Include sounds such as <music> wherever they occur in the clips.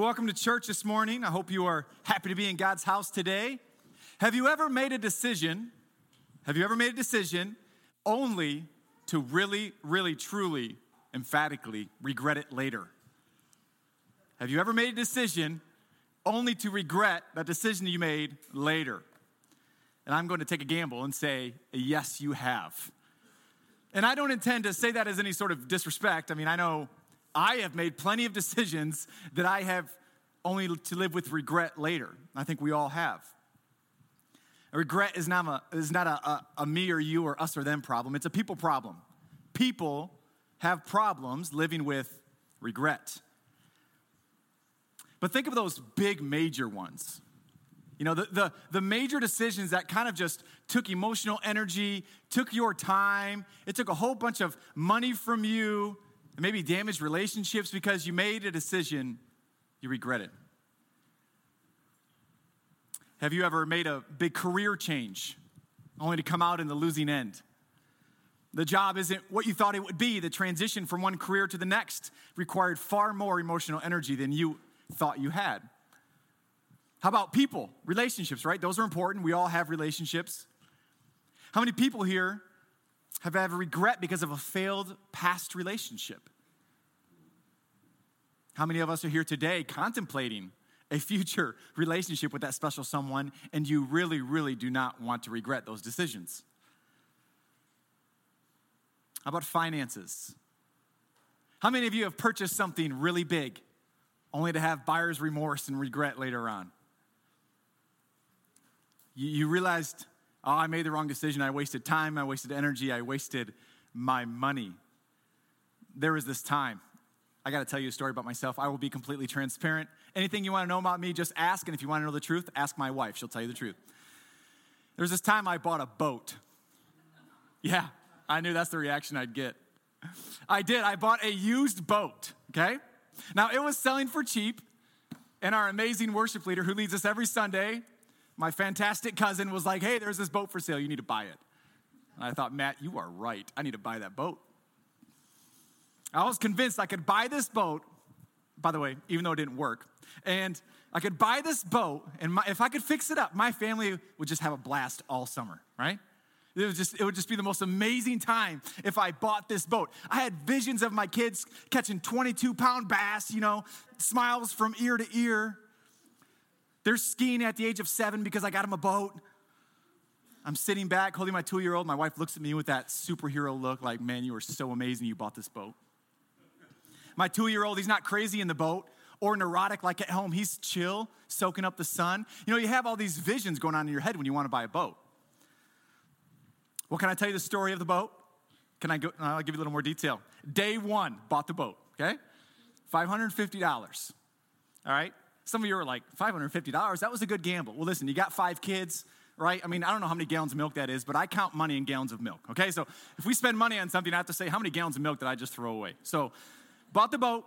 Welcome to church this morning. I hope you are happy to be in God's house today. Have you ever made a decision? Have you ever made a decision only to really, really, truly, emphatically regret it later? Have you ever made a decision only to regret that decision you made later? And I'm going to take a gamble and say, yes, you have. And I don't intend to say that as any sort of disrespect. I mean, I know I have made plenty of decisions that I have only to live with regret later. I think we all have. Regret is not, a, is not a, a, a me or you or us or them problem, it's a people problem. People have problems living with regret. But think of those big major ones. You know, the, the, the, major decisions that kind of just took emotional energy, took your time, it took a whole bunch of money from you, and maybe damaged relationships because you made a decision you regret it. Have you ever made a big career change only to come out in the losing end? The job isn't what you thought it would be. The transition from one career to the next required far more emotional energy than you thought you had. How about people, relationships, right? Those are important. We all have relationships. How many people here have ever regret because of a failed past relationship? How many of us are here today contemplating a future <laughs> relationship with that special someone and you really, really do not want to regret those decisions? How about finances? How many of you have purchased something really big only to have buyer's remorse and regret later on? You, you realized, oh, I made the wrong decision. I wasted time, I wasted energy, I wasted my money. There was this time I got to tell you a story about myself. I will be completely transparent. Anything you want to know about me, just ask. And if you want to know the truth, ask my wife. She'll tell you the truth. There was this time I bought a boat. Yeah, I knew that's the reaction I'd get. I did. I bought a used boat, okay? Now, it was selling for cheap, and our amazing worship leader who leads us every Sunday, my fantastic cousin, was like, hey, there's this boat for sale. You need to buy it. And I thought, Matt, you are right. I need to buy that boat. I was convinced I could buy this boat, by the way, even though it didn't work, and I could buy this boat, and my, if I could fix it up, my family would just have a blast all summer, right? It would, just, it would just be the most amazing time if I bought this boat. I had visions of my kids catching 22 pound bass, you know, smiles from ear to ear. They're skiing at the age of seven because I got them a boat. I'm sitting back holding my two year old. My wife looks at me with that superhero look like, man, you are so amazing you bought this boat. My two year old, he's not crazy in the boat or neurotic like at home. He's chill, soaking up the sun. You know, you have all these visions going on in your head when you want to buy a boat. Well, can I tell you the story of the boat? Can I go? Uh, I'll give you a little more detail. Day one, bought the boat, okay? $550. All right? Some of you are like, $550? That was a good gamble. Well, listen, you got five kids, right? I mean, I don't know how many gallons of milk that is, but I count money in gallons of milk, okay? So if we spend money on something, I have to say, how many gallons of milk did I just throw away? So Bought the boat,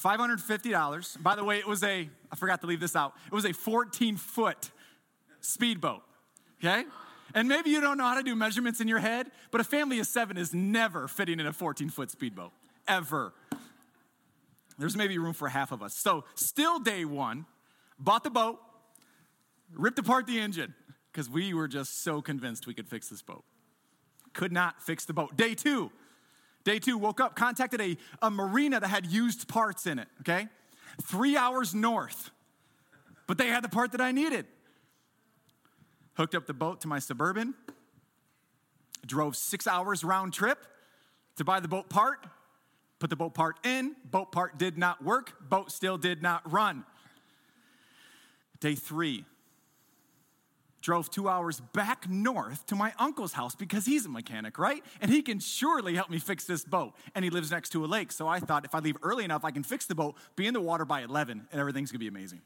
$550. By the way, it was a, I forgot to leave this out, it was a 14 foot speedboat, okay? And maybe you don't know how to do measurements in your head, but a family of seven is never fitting in a 14 foot speedboat, ever. There's maybe room for half of us. So, still day one, bought the boat, ripped apart the engine, because we were just so convinced we could fix this boat. Could not fix the boat. Day two, Day two, woke up, contacted a, a marina that had used parts in it, okay? Three hours north, but they had the part that I needed. Hooked up the boat to my Suburban, drove six hours round trip to buy the boat part, put the boat part in, boat part did not work, boat still did not run. Day three, drove two hours back north to my uncle's house because he's a mechanic, right? And he can surely help me fix this boat. And he lives next to a lake. So I thought if I leave early enough, I can fix the boat, be in the water by 11, and everything's gonna be amazing.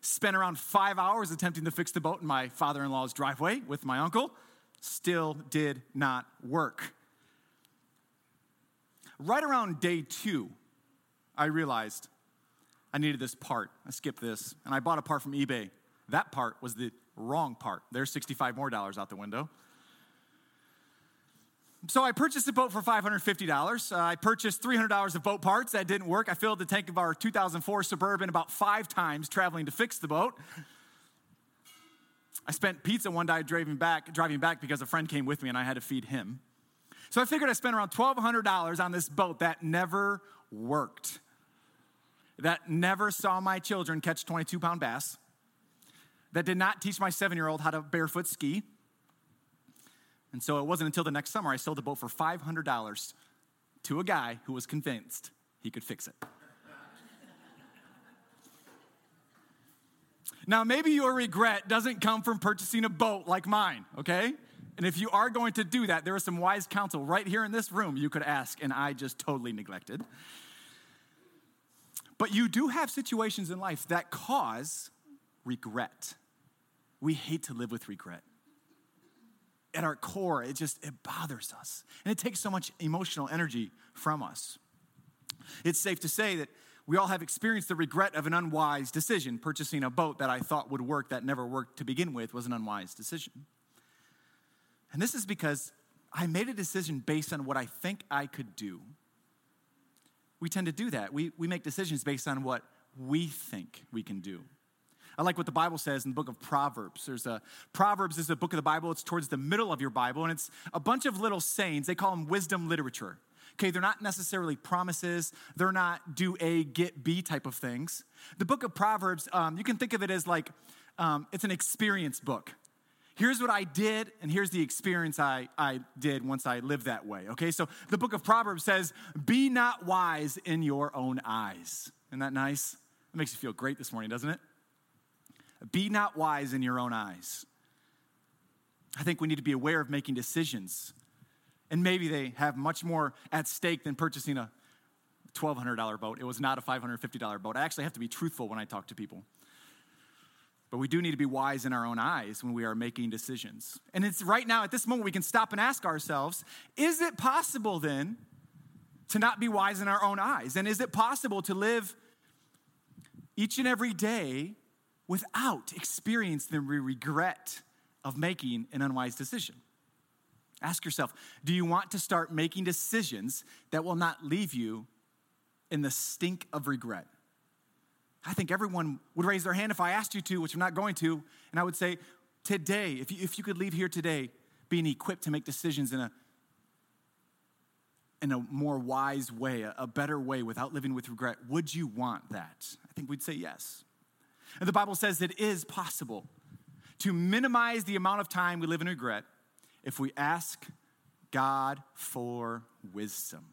Spent around five hours attempting to fix the boat in my father in law's driveway with my uncle. Still did not work. Right around day two, I realized I needed this part. I skipped this, and I bought a part from eBay that part was the wrong part. There's 65 more dollars out the window. So I purchased a boat for $550. Uh, I purchased $300 of boat parts. That didn't work. I filled the tank of our 2004 Suburban about five times traveling to fix the boat. I spent pizza one day driving back, driving back because a friend came with me and I had to feed him. So I figured I spent around $1,200 on this boat that never worked, that never saw my children catch 22 pound bass, that did not teach my seven year old how to barefoot ski. And so it wasn't until the next summer I sold the boat for $500 to a guy who was convinced he could fix it. now, maybe your regret doesn't come from purchasing a boat like mine, okay? And if you are going to do that, there is some wise counsel right here in this room you could ask, and I just totally neglected. But you do have situations in life that cause regret. We hate to live with regret at our core, it just it bothers us. And it takes so much emotional energy from us. It's safe to say that we all have experienced the regret of an unwise decision. Purchasing a boat that I thought would work that never worked to begin with was an unwise decision. And this is because I made a decision based on what I think I could do. We tend to do that. We, we make decisions based on what we think we can do. I like what the Bible says in the book of Proverbs. There's a Proverbs is a book of the Bible. It's towards the middle of your Bible, and it's a bunch of little sayings. They call them wisdom literature. Okay, they're not necessarily promises. They're not do A, get B type of things. The book of Proverbs, um, you can think of it as like um, it's an experience book. Here's what I did, and here's the experience I, I did once I lived that way. Okay, so the book of Proverbs says, Be not wise in your own eyes. Isn't that nice? That makes you feel great this morning, doesn't it? Be not wise in your own eyes. I think we need to be aware of making decisions. And maybe they have much more at stake than purchasing a $1,200 boat. It was not a $550 boat. I actually have to be truthful when I talk to people. But we do need to be wise in our own eyes when we are making decisions. And it's right now, at this moment, we can stop and ask ourselves is it possible then to not be wise in our own eyes? And is it possible to live each and every day without experiencing the regret of making an unwise decision. Ask yourself do you want to start making decisions that will not leave you in the stink of regret? I think everyone would raise their hand if I asked you to, which I'm not going to, and I would say, today, if you, if you could leave here today being equipped to make decisions in a in a more wise way, a, a better way without living with regret, would you want that? I think we'd say yes. And the Bible says it is possible to minimize the amount of time we live in regret if we ask God for wisdom.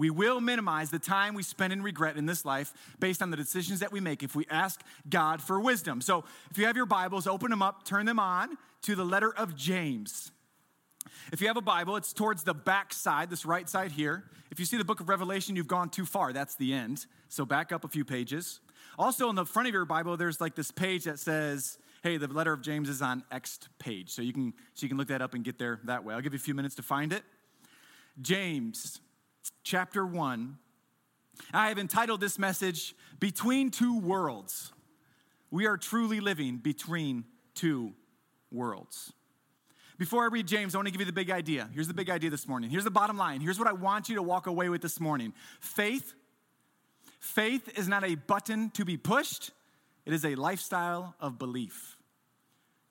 We will minimize the time we spend in regret in this life based on the decisions that we make if we ask God for wisdom. So, if you have your Bibles, open them up, turn them on to the letter of James. If you have a Bible, it's towards the back side, this right side here. If you see the book of Revelation, you've gone too far. That's the end. So back up a few pages. Also, on the front of your Bible, there's like this page that says, hey, the letter of James is on X page. So you can so you can look that up and get there that way. I'll give you a few minutes to find it. James chapter 1. I have entitled this message Between Two Worlds. We are truly living between two worlds. Before I read James, I want to give you the big idea. Here's the big idea this morning. Here's the bottom line. Here's what I want you to walk away with this morning. Faith Faith is not a button to be pushed, it is a lifestyle of belief.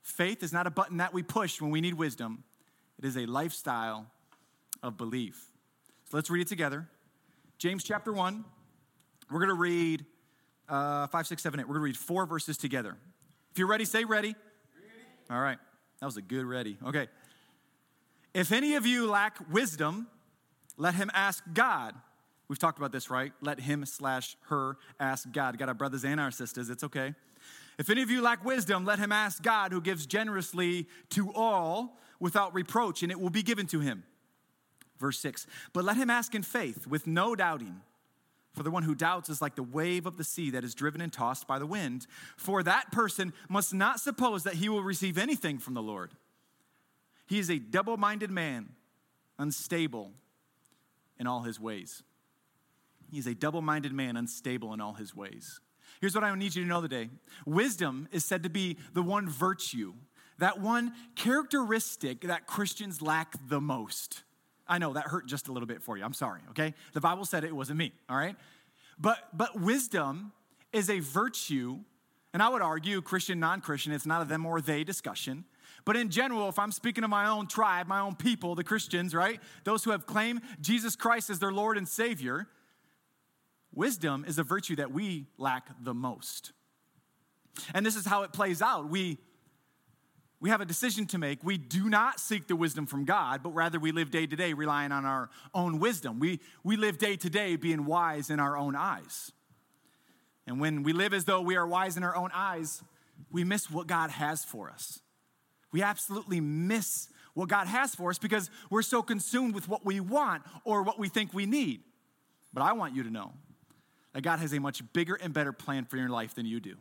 Faith is not a button that we push when we need wisdom, it is a lifestyle of belief. So let's read it together. James chapter 1, we're going to read uh, 5, 6, 7, 8. We're going to read four verses together. If you're ready, say ready. ready. All right. That was a good ready. Okay. If any of you lack wisdom, let him ask God We've talked about this, right? Let him slash her ask God. Got our brothers and our sisters, it's okay. If any of you lack wisdom, let him ask God, who gives generously to all without reproach, and it will be given to him. Verse 6 But let him ask in faith, with no doubting. For the one who doubts is like the wave of the sea that is driven and tossed by the wind. For that person must not suppose that he will receive anything from the Lord. He is a double minded man, unstable in all his ways. He's a double minded man, unstable in all his ways. Here's what I need you to know today wisdom is said to be the one virtue that one characteristic that Christians lack the most. I know that hurt just a little bit for you. I'm sorry, okay? The Bible said it, it wasn't me, all right? But but wisdom is a virtue, and I would argue Christian, non-Christian, it's not a them or they discussion. But in general, if I'm speaking of my own tribe, my own people, the Christians, right? Those who have claimed Jesus Christ as their Lord and Savior, wisdom is a virtue that we lack the most. And this is how it plays out. We we have a decision to make. We do not seek the wisdom from God, but rather we live day to day relying on our own wisdom. We, we live day to day being wise in our own eyes. And when we live as though we are wise in our own eyes, we miss what God has for us. We absolutely miss what God has for us because we're so consumed with what we want or what we think we need. But I want you to know that God has a much bigger and better plan for your life than you do.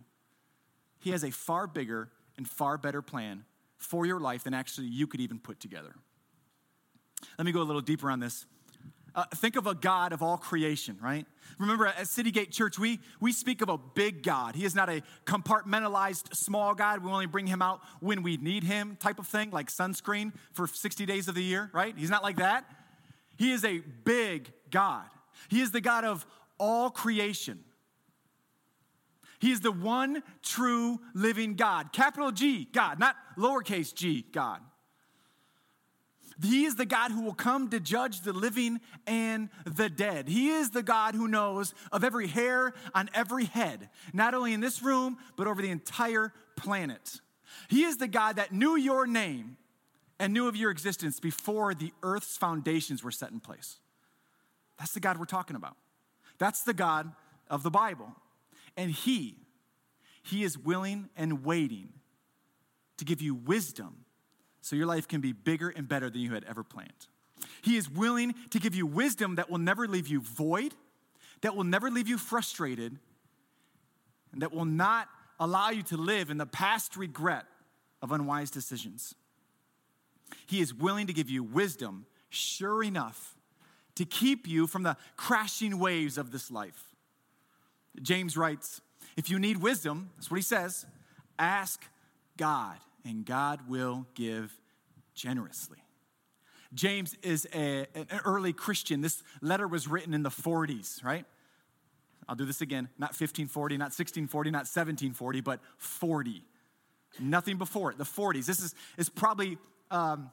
He has a far bigger and far better plan for your life than actually you could even put together. Let me go a little deeper on this. Uh, think of a God of all creation, right? Remember, at City Gate Church, we, we speak of a big God. He is not a compartmentalized small God. We only bring him out when we need him, type of thing, like sunscreen for 60 days of the year, right? He's not like that. He is a big God. He is the God of all creation. He is the one true living God. Capital G, God, not lowercase g, God. He is the God who will come to judge the living and the dead. He is the God who knows of every hair on every head, not only in this room, but over the entire planet. He is the God that knew your name and knew of your existence before the earth's foundations were set in place. That's the God we're talking about. That's the God of the Bible. And He, He is willing and waiting to give you wisdom so your life can be bigger and better than you had ever planned. He is willing to give you wisdom that will never leave you void, that will never leave you frustrated, and that will not allow you to live in the past regret of unwise decisions. He is willing to give you wisdom, sure enough, to keep you from the crashing waves of this life. James writes, If you need wisdom, that's what he says, ask God, and God will give generously. James is a, an early Christian. This letter was written in the 40s, right? I'll do this again. Not 1540, not 1640, not 1740, but 40. Nothing before it, the 40s. This is, is probably um,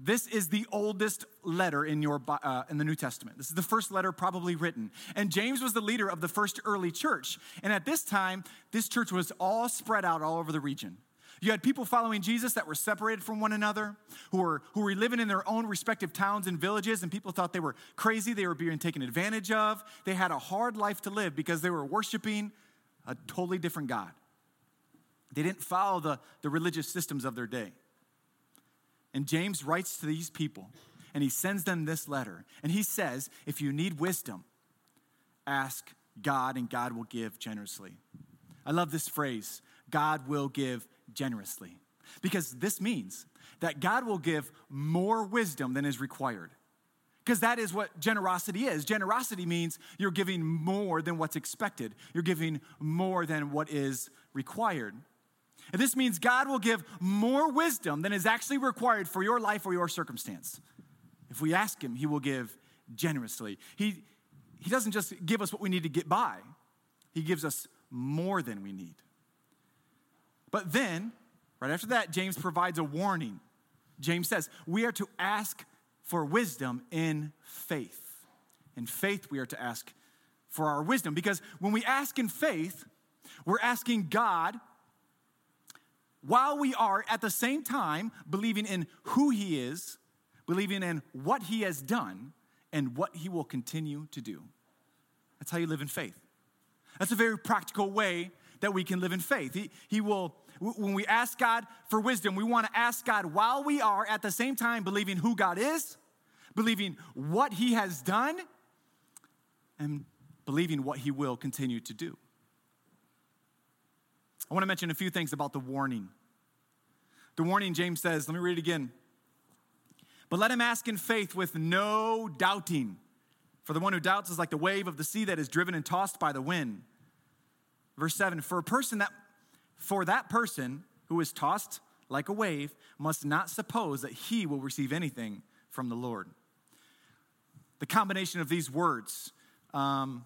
this is the oldest letter in, your, uh, in the New Testament. This is the first letter probably written. And James was the leader of the first early church. And at this time, this church was all spread out all over the region. You had people following Jesus that were separated from one another, who were, who were living in their own respective towns and villages, and people thought they were crazy, they were being taken advantage of. They had a hard life to live because they were worshiping a totally different God. They didn't follow the, the religious systems of their day. And James writes to these people and he sends them this letter. And he says, if you need wisdom, ask God and God will give generously. I love this phrase God will give generously. Because this means that God will give more wisdom than is required. Because that is what generosity is. Generosity means you're giving more than what's expected, you're giving more than what is required. And this means God will give more wisdom than is actually required for your life or your circumstance. If we ask Him, He will give generously. He, he doesn't just give us what we need to get by, He gives us more than we need. But then, right after that, James provides a warning. James says, We are to ask for wisdom in faith. In faith, we are to ask for our wisdom because when we ask in faith, we're asking God while we are at the same time believing in who He is, believing in what He has done, and what He will continue to do. That's how you live in faith. That's a very practical way that we can live in faith. He, he will, when we ask God for wisdom, we want to ask God while we are at the same time believing who God is, believing what He has done, and believing what He will continue to do. I want to mention a few things about the warning. The warning, James says, let me read it again. But let him ask in faith with no doubting. For the one who doubts is like the wave of the sea that is driven and tossed by the wind. Verse 7 For a person that, for that person who is tossed like a wave, must not suppose that he will receive anything from the Lord. The combination of these words, um,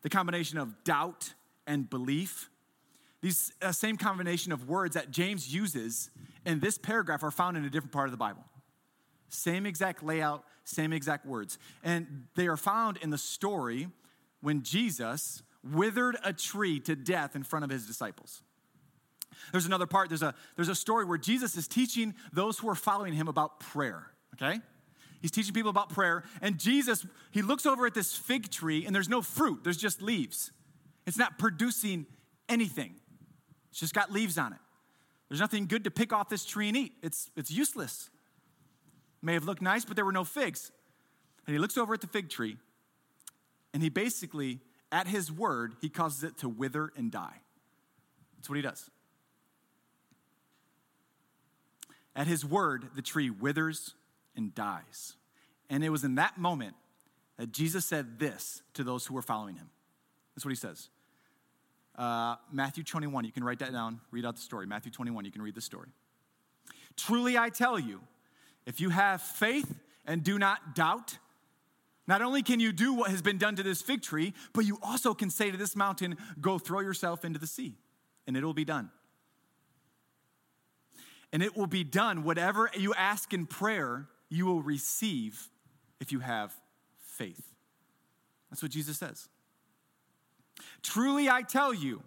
the combination of doubt and belief, these uh, same combination of words that James uses in this paragraph are found in a different part of the Bible. Same exact layout, same exact words. And they are found in the story when Jesus withered a tree to death in front of his disciples. There's another part, there's a, there's a story where Jesus is teaching those who are following him about prayer, okay? He's teaching people about prayer, and Jesus, he looks over at this fig tree, and there's no fruit, there's just leaves. It's not producing anything, it's just got leaves on it. There's nothing good to pick off this tree and eat, it's, it's useless. may have looked nice, but there were no figs. And he looks over at the fig tree, and he basically, at his word, he causes it to wither and die. That's what he does. At his word, the tree withers and dies. And it was in that moment that Jesus said this to those who were following him. That's what he says. Uh, Matthew 21, you can write that down, read out the story. Matthew 21, you can read the story. Truly I tell you, if you have faith and do not doubt, not only can you do what has been done to this fig tree, but you also can say to this mountain, Go throw yourself into the sea, and it will be done and it will be done. Whatever you ask in prayer, you will receive if you have faith. That's what Jesus says. Truly, I tell you,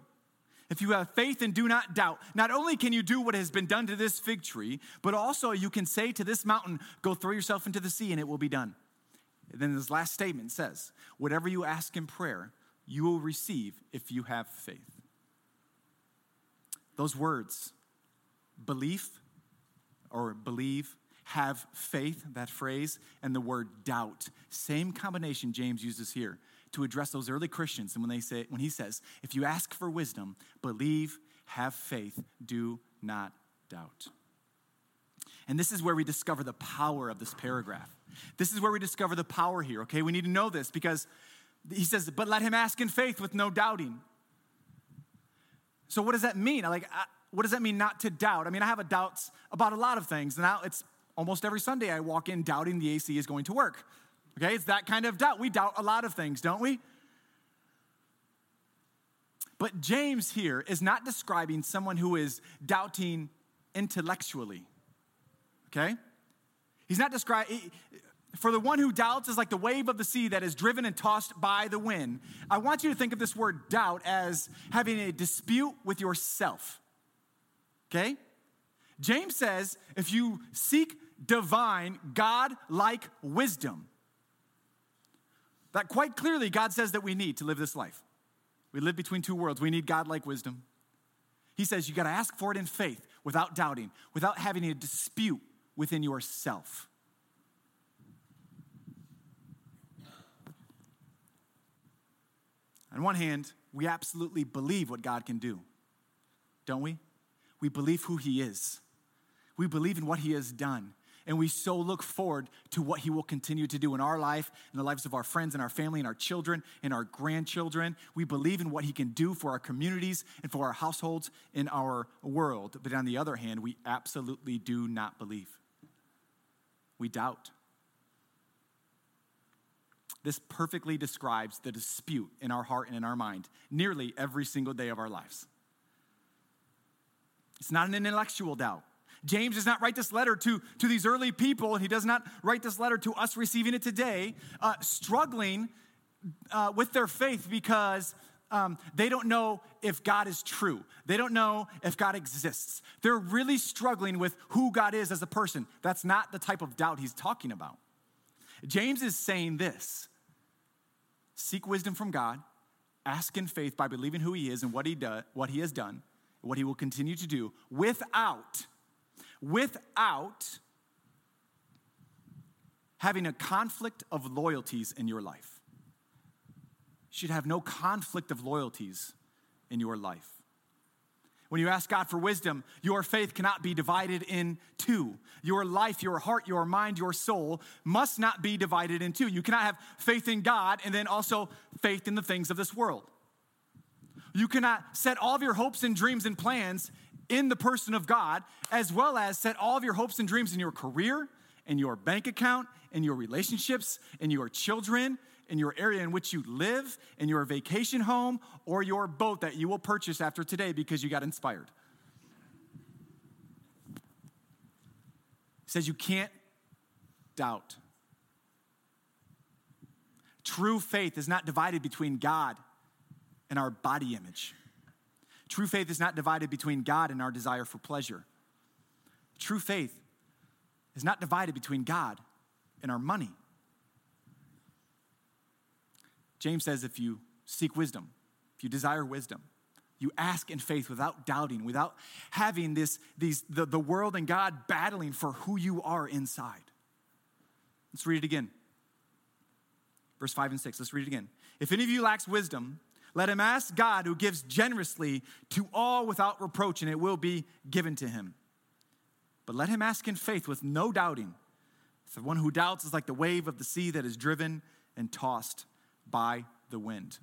if you have faith and do not doubt, not only can you do what has been done to this fig tree, but also you can say to this mountain, Go throw yourself into the sea, and it will be done. And then this last statement says, Whatever you ask in prayer, you will receive if you have faith. Those words belief or believe, have faith, that phrase, and the word doubt. Same combination James uses here to address those early Christians. And when they say, when he says, if you ask for wisdom, believe, have faith, do not doubt. And this is where we discover the power of this paragraph. This is where we discover the power here, okay? We need to know this because he says, but let him ask in faith with no doubting. So, what does that mean? Like, what does that mean not to doubt? I mean, I have doubts about a lot of things. Now it's almost every Sunday I walk in doubting the AC is going to work. Okay, it's that kind of doubt. We doubt a lot of things, don't we? But James here is not describing someone who is doubting intellectually. Okay? He's not describing, for the one who doubts is like the wave of the sea that is driven and tossed by the wind. I want you to think of this word doubt as having a dispute with yourself okay? James says if you seek divine, God like wisdom, that quite clearly God says that we need to live this life. We live between two worlds. We need God like wisdom. He says you got to ask for it in faith without doubting, without having a dispute within yourself. On one hand, we absolutely believe what God can do, don't we? we believe who He is. We believe in what He has done. And we so look forward to what He will continue to do in our life, in the lives of our friends and our family and our children and our grandchildren. We believe in what He can do for our communities and for our households in our world. But on the other hand, we absolutely do not believe. We doubt. This perfectly describes the dispute in our heart and in our mind nearly every single day of our lives. It's not an intellectual doubt. James does not write this letter to, to these early people, and he does not write this letter to us receiving it today, uh, struggling uh, with their faith because um, they don't know if God is true. They don't know if God exists. They're really struggling with who God is as a person. That's not the type of doubt he's talking about. James is saying this seek wisdom from God, ask in faith by believing who he is and what he, do, what he has done what he will continue to do without, without having a conflict of loyalties in your life. You should have no conflict of loyalties in your life. When you ask God for wisdom, your faith cannot be divided in two. Your life, your heart, your mind, your soul must not be divided in two. You cannot have faith in God and then also faith in the things of this world. You cannot set all of your hopes and dreams and plans in the person of God, as well as set all of your hopes and dreams in your career, in your bank account, in your relationships, in your children, in your area in which you live, in your vacation home, or your boat that you will purchase after today because you got inspired. Says you can't doubt. True faith is not divided between God and our body image. True faith is not divided between God and our desire for pleasure. True faith is not divided between God and our money. James says if you seek wisdom, if you desire wisdom, you ask in faith without doubting, without having this, these, the, the world and God battling for who you are inside. Let's read it again. Verse 5 and 6. Let's read it again. If any of you lacks wisdom, let him ask God who gives generously to all without reproach, and it will be given to him. But let him ask in faith with no doubting. For one who doubts is like the wave of the sea that is driven and tossed by the wind.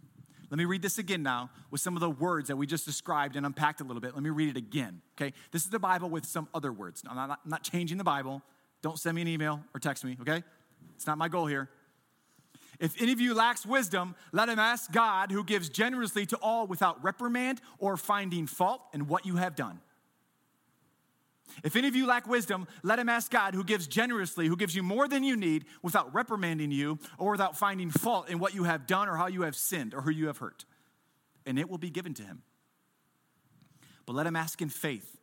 Let me read this again now with some of the words that we just described and unpacked a little bit. Let me read it again, okay? This is the Bible with some other words. I'm not, I'm not changing the Bible. Don't send me an email or text me, okay? It's not my goal here. If any of you lacks wisdom, let him ask God, who gives generously to all without reprimand or finding fault in what you have done. If any of you lack wisdom, let him ask God, who gives generously, who gives you more than you need, without reprimanding you or without finding fault in what you have done or how you have sinned or who you have hurt. And it will be given to him. But let him ask in faith.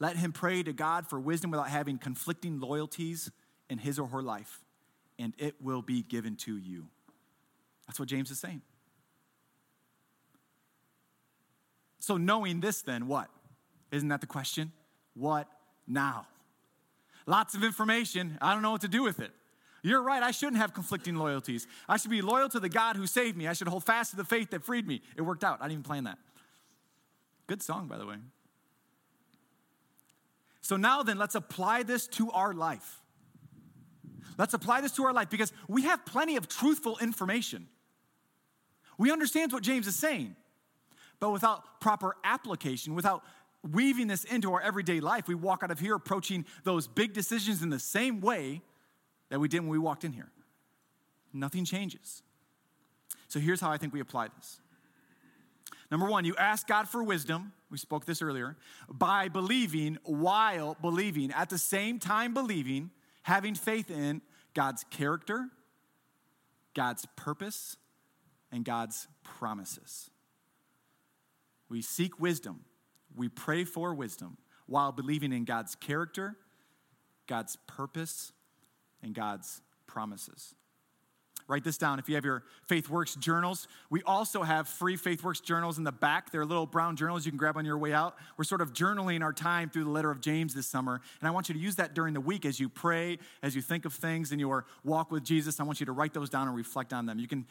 Let him pray to God for wisdom without having conflicting loyalties in his or her life, and it will be given to you. That's what James is saying. So, knowing this, then, what? Isn't that the question? What now. Lots of information. I don't know what to do with it. You're right, I shouldn't have conflicting loyalties. I should be loyal to the God who saved me. I should hold fast to the faith that freed me. It worked out. I didn't even plan that. Good song, by the way. So now then, let's apply this to our life. Let's apply this to our life because we have plenty of truthful information. We understand what James is saying, but without proper application, without weaving this into our everyday life, we walk out of here approaching those big decisions in the same way that we did when we walked in here. Nothing changes. So here's how I think we apply this. Number one, you ask God for wisdom. We spoke this earlier. By believing while believing, at the same time believing, having faith in God's character, God's purpose, and God's promises. We seek wisdom we pray for wisdom while believing in God's character, God's purpose, and God's promises. Write this down if you have your Faith Works journals. We also have free Faith Works journals in the back. They're little brown journals you can grab on your way out. We're sort of journaling our time through the letter of James this summer. And I want you to use that during the week as you pray, as you think of things in your walk with Jesus. I want you to write those down and reflect on them. You can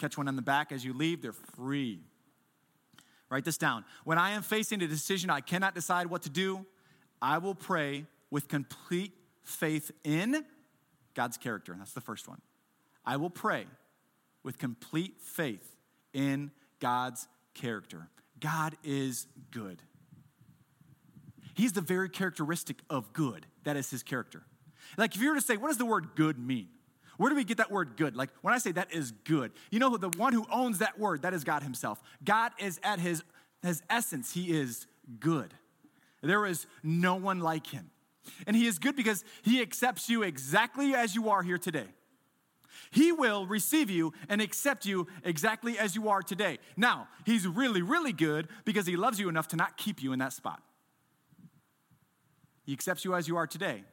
catch one on the back as you leave, they're free. Write this down. When I am facing a decision I cannot decide what to do, I will pray with complete faith in God's character. That's the first one. I will pray with complete faith in God's character. God is good. He's the very characteristic of good. That is his character. Like, if you were to say, what does the word good mean? Where do we get that word good? Like when I say that is good, you know, the one who owns that word, that is God Himself. God is at His, his essence, He is good. There is no one like Him. And He is good because He accepts you exactly as you are here today. He will receive you and accept you exactly as you are today. Now, He's really, really good because He loves you enough to not keep you in that spot. He accepts you as you are today,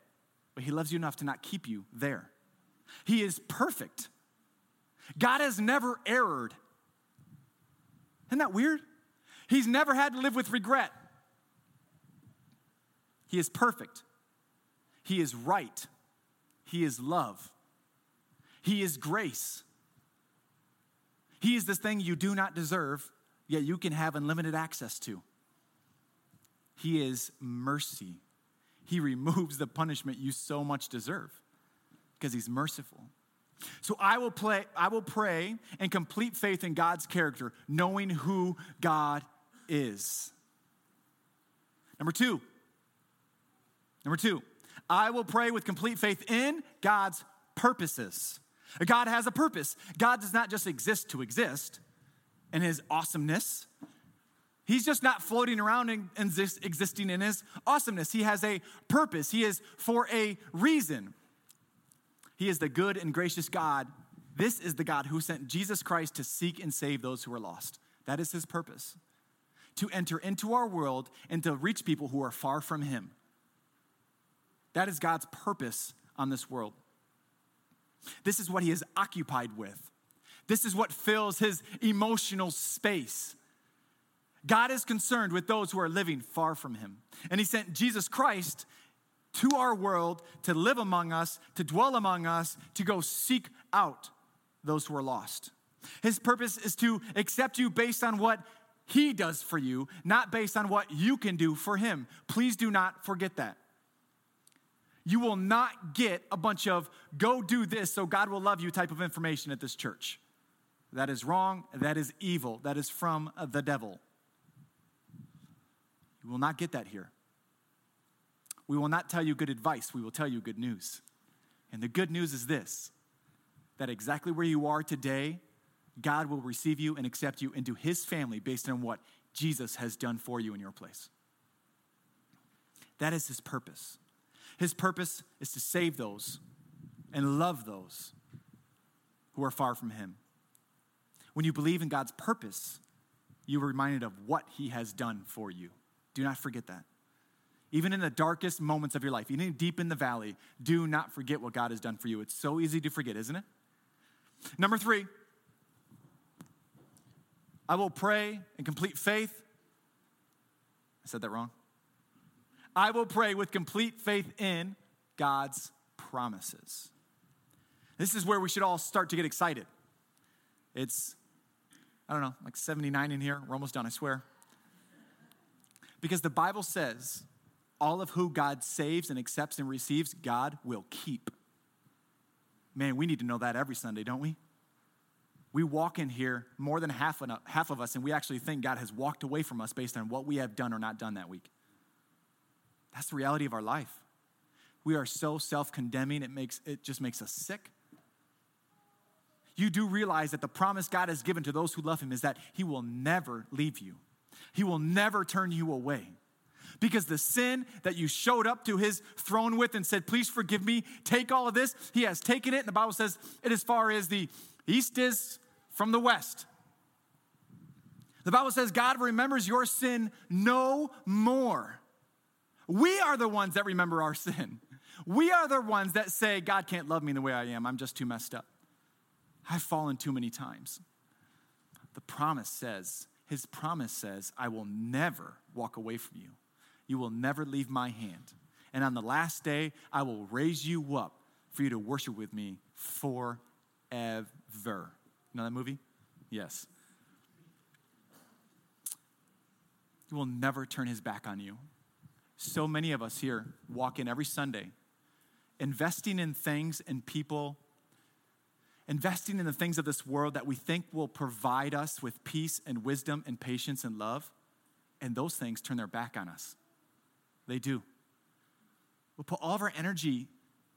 but He loves you enough to not keep you there. He is perfect. God has never erred. Isn't that weird? He's never had to live with regret. He is perfect. He is right. He is love. He is grace. He is this thing you do not deserve, yet you can have unlimited access to. He is mercy. He removes the punishment you so much deserve because he's merciful. So I will play, I will pray in complete faith in God's character, knowing who God is. Number two, number two, I will pray with complete faith in God's purposes. God has a purpose. God does not just exist to exist in his awesomeness. He's just not floating around and, existing in his awesomeness. He has a purpose. He is for a reason. He is the good and gracious God. This is the God who sent Jesus Christ to seek and save those who are lost. That is his purpose to enter into our world and to reach people who are far from him. That is God's purpose on this world. This is what he is occupied with. This is what fills his emotional space. God is concerned with those who are living far from him. And he sent Jesus Christ to our world to live among us, to dwell among us, to go seek out those who are lost. His purpose is to accept you based on what he does for you, not based on what you can do for him. Please do not forget that. You will not get a bunch of go do this so God will love you type of information at this church. That is wrong. That is evil. That is from the devil. You will not get that here. We will not tell you good advice. We will tell you good news. And the good news is this that exactly where you are today, God will receive you and accept you into his family based on what Jesus has done for you in your place. That is his purpose. His purpose is to save those and love those who are far from Him. When you believe in God's purpose, you are reminded of what He has done for you. Do not forget that. Even in the darkest moments of your life, even deep in the valley, do not forget what God has done for you. It's so easy to forget, isn't it? Number three, I will pray in complete faith. I said that wrong. I will pray with complete faith in God's promises. This is where we should all start to get excited. It's, I don't know, like 79 in here. We're almost done, I swear. Because the Bible says all of who God saves and accepts and receives, God will keep. Man, we need to know that every Sunday, don't we? We walk in here, more than half of, half of us, and we actually think God has walked away from us based on what we have done or not done that week. That's the reality of our life. We are so self-condemning, it makes it just makes us sick. You do realize that the promise God has given to those who love him is that he will never leave you. He will never turn you away. Because the sin that you showed up to his throne with and said, Please forgive me, take all of this, he has taken it. And the Bible says it as far as the east is from the west. The Bible says God remembers your sin no more. We are the ones that remember our sin. We are the ones that say, God can't love me the way I am. I'm just too messed up. I've fallen too many times. The promise says, His promise says, I will never walk away from you. You will never leave my hand. And on the last day, I will raise you up for you to worship with me forever. You know that movie? Yes. He will never turn his back on you so many of us here walk in every Sunday investing in things and people, investing in the things of this world that we think will provide us with peace and wisdom and patience and love, and those things turn their back on us. They do. We'll put all of our energy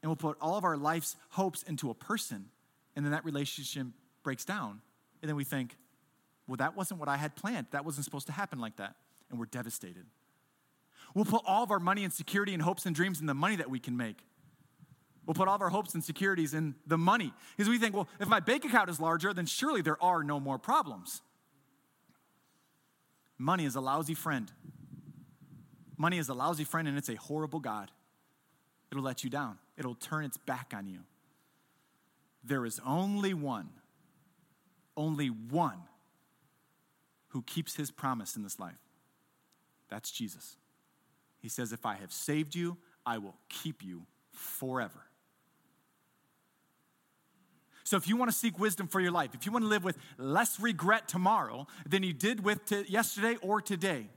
and we'll put all of our life's hopes into a person, and then that relationship breaks down. And then we think, well, that wasn't what I had planned. That wasn't supposed to happen like that. And we're devastated. We'll put all of our money and security and hopes and dreams in the money that we can make. We'll put all of our hopes and securities in the money. Because we think, well, if my bank account is larger, then surely there are no more problems. Money is a lousy friend. Money is a lousy friend, and it's a horrible God. It'll let you down, it'll turn its back on you. There is only one, only one who keeps his promise in this life. That's Jesus. He says, If I have saved you, I will keep you forever. So, if you want to seek wisdom for your life, if you want to live with less regret tomorrow than you did with t- yesterday or today,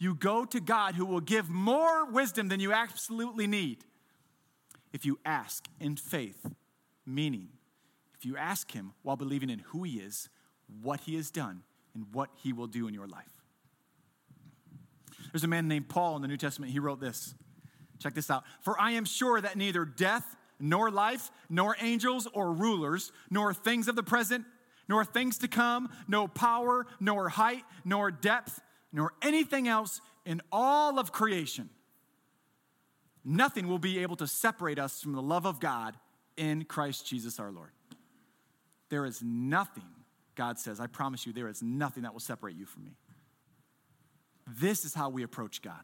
you go to God who will give more wisdom than you absolutely need if you ask in faith, meaning if you ask Him while believing in who He is, what He has done, and what He will do in your life. There's a man named Paul in the New Testament. He wrote this. Check this out. For I am sure that neither death, nor life, nor angels or rulers, nor things of the present, nor things to come, no power, nor height, nor depth, nor anything else in all of creation. Nothing will be able to separate us from the love of God in Christ Jesus our Lord. There is nothing, God says, I promise you, there is nothing that will separate you from me. This is how we approach God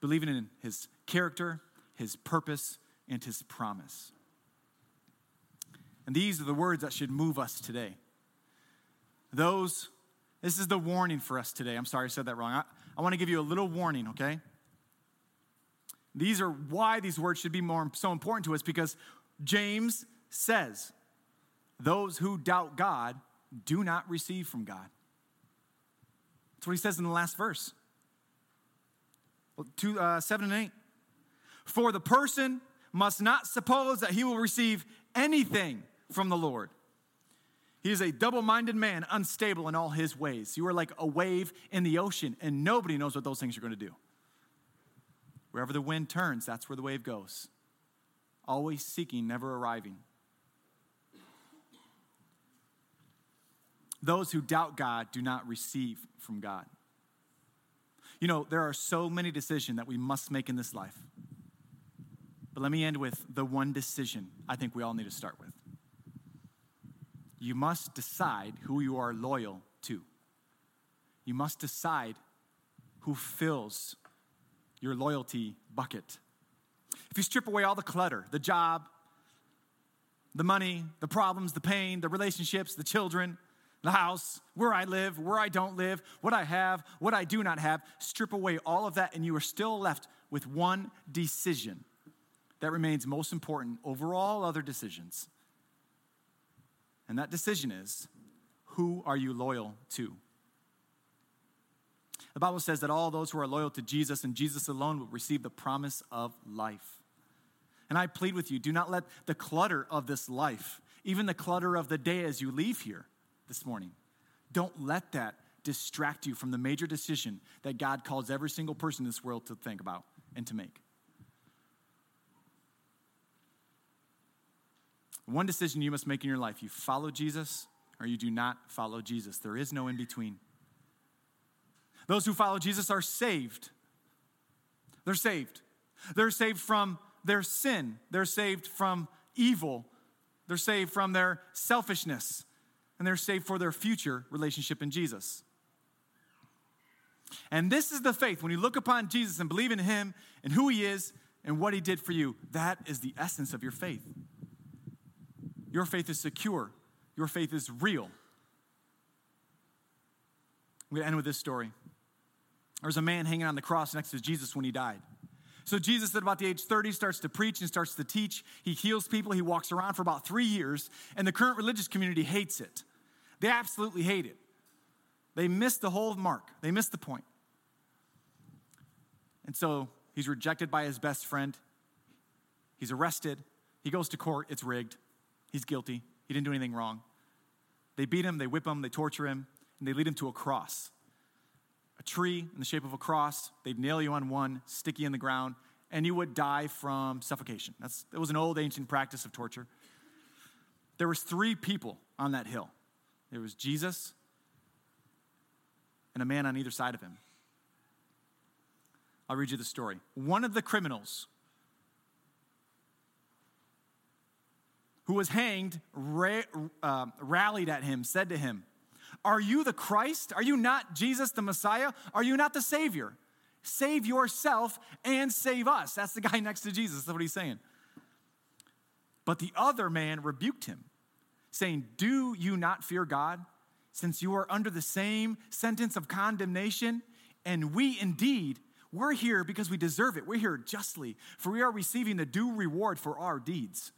believing in his character, his purpose, and his promise. And these are the words that should move us today. Those, this is the warning for us today. I'm sorry I said that wrong. I, I want to give you a little warning, okay? These are why these words should be more so important to us because James says, Those who doubt God do not receive from God. That's what he says in the last verse. Two, uh, 7 and 8. For the person must not suppose that he will receive anything from the Lord. He is a double minded man, unstable in all his ways. You are like a wave in the ocean, and nobody knows what those things are going to do. Wherever the wind turns, that's where the wave goes. Always seeking, never arriving. Those who doubt God do not receive from God. You know, there are so many decisions that we must make in this life. But let me end with the one decision I think we all need to start with. You must decide who you are loyal to. You must decide who fills your loyalty bucket. If you strip away all the clutter, the job, the money, the problems, the pain, the relationships, the children, the house, where I live, where I don't live, what I have, what I do not have, strip away all of that, and you are still left with one decision that remains most important over all other decisions. And that decision is who are you loyal to? The Bible says that all those who are loyal to Jesus and Jesus alone will receive the promise of life. And I plead with you do not let the clutter of this life, even the clutter of the day as you leave here, this morning. Don't let that distract you from the major decision that God calls every single person in this world to think about and to make. One decision you must make in your life you follow Jesus or you do not follow Jesus. There is no in between. Those who follow Jesus are saved. They're saved. They're saved from their sin, they're saved from evil, they're saved from their selfishness, and they're saved for their future relationship in Jesus. And this is the faith. When you look upon Jesus and believe in him and who he is and what he did for you, that is the essence of your faith. Your faith is secure, your faith is real. I'm going to end with this story. There was a man hanging on the cross next to Jesus when he died. So Jesus, at about the age 30, starts to preach and starts to teach. He heals people. He walks around for about three years, and the current religious community hates it. They absolutely hate it. They miss the whole mark, they miss the point. And so he's rejected by his best friend. He's arrested. He goes to court. It's rigged. He's guilty. He didn't do anything wrong. They beat him, they whip him, they torture him, and they lead him to a cross a tree in the shape of a cross. They'd nail you on one, stick you in the ground, and you would die from suffocation. That's, that was an old ancient practice of torture. There was three people on that hill. There was Jesus and a man on either side of him. I'll read you the story. One of the criminals who was hanged ra- uh, rallied at him, said to him, are you the Christ? Are you not Jesus the Messiah? Are you not the Savior? Save yourself and save us. That's the guy <laughs> next to Jesus. That's what he's saying. But the other man rebuked him, saying, Do you not fear God, since you are under the same sentence of condemnation? And we indeed, we're here because we deserve it. We're here justly, for we are receiving the due reward for our deeds.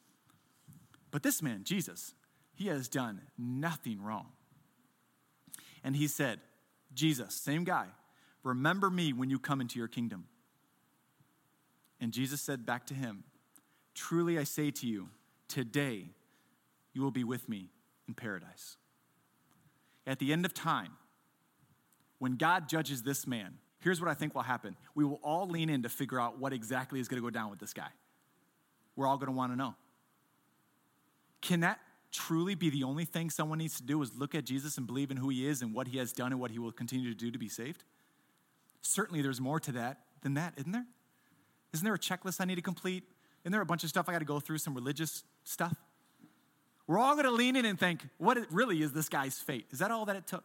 But this man, Jesus, he has done nothing wrong. And he said, Jesus, same guy, remember me when you come into your kingdom. And Jesus said back to him, Truly I say to you, today you will be with me in paradise. At the end of time, when God judges this man, here's what I think will happen. We will all lean in to figure out what exactly is going to go down with this guy. We're all going to want to know. Can that truly be the only thing someone needs to do is look at Jesus and believe in who he is and what he has done and what he will continue to do to be saved? Certainly there's more to that than that, isn't there? Isn't there a checklist I need to complete? Isn't there a bunch of stuff I got to go through, some religious stuff? We're all going to lean in and think, what really is this guy's fate? Is that all that it took?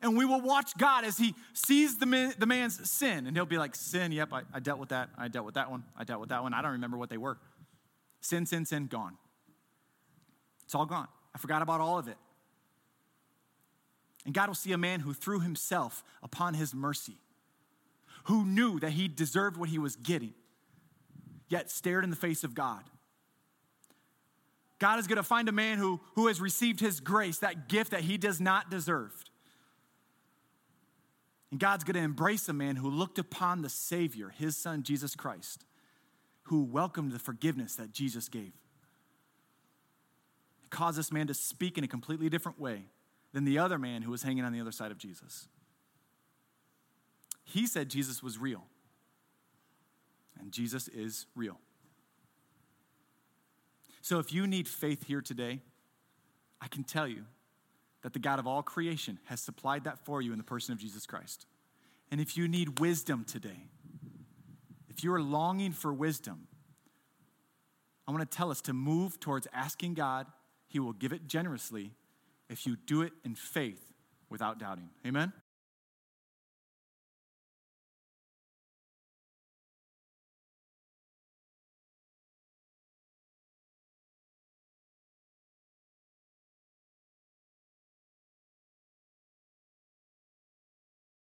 And we will watch God as he sees the, man, the man's sin. And he'll be like, Sin, yep, I, I dealt with that. I dealt with that one. I dealt with that one. I don't remember what they were. Sin, sin, sin, gone. It's all gone. I forgot about all of it. And God will see a man who threw himself upon his mercy, who knew that he deserved what he was getting, yet stared in the face of God. God is going to find a man who, who has received his grace, that gift that he does not deserve. And God's going to embrace a man who looked upon the Savior, his son, Jesus Christ, who welcomed the forgiveness that Jesus gave. Caused this man to speak in a completely different way than the other man who was hanging on the other side of Jesus. He said Jesus was real, and Jesus is real. So if you need faith here today, I can tell you that the God of all creation has supplied that for you in the person of Jesus Christ. And if you need wisdom today, if you are longing for wisdom, I want to tell us to move towards asking God. He will give it generously if you do it in faith without doubting. Amen?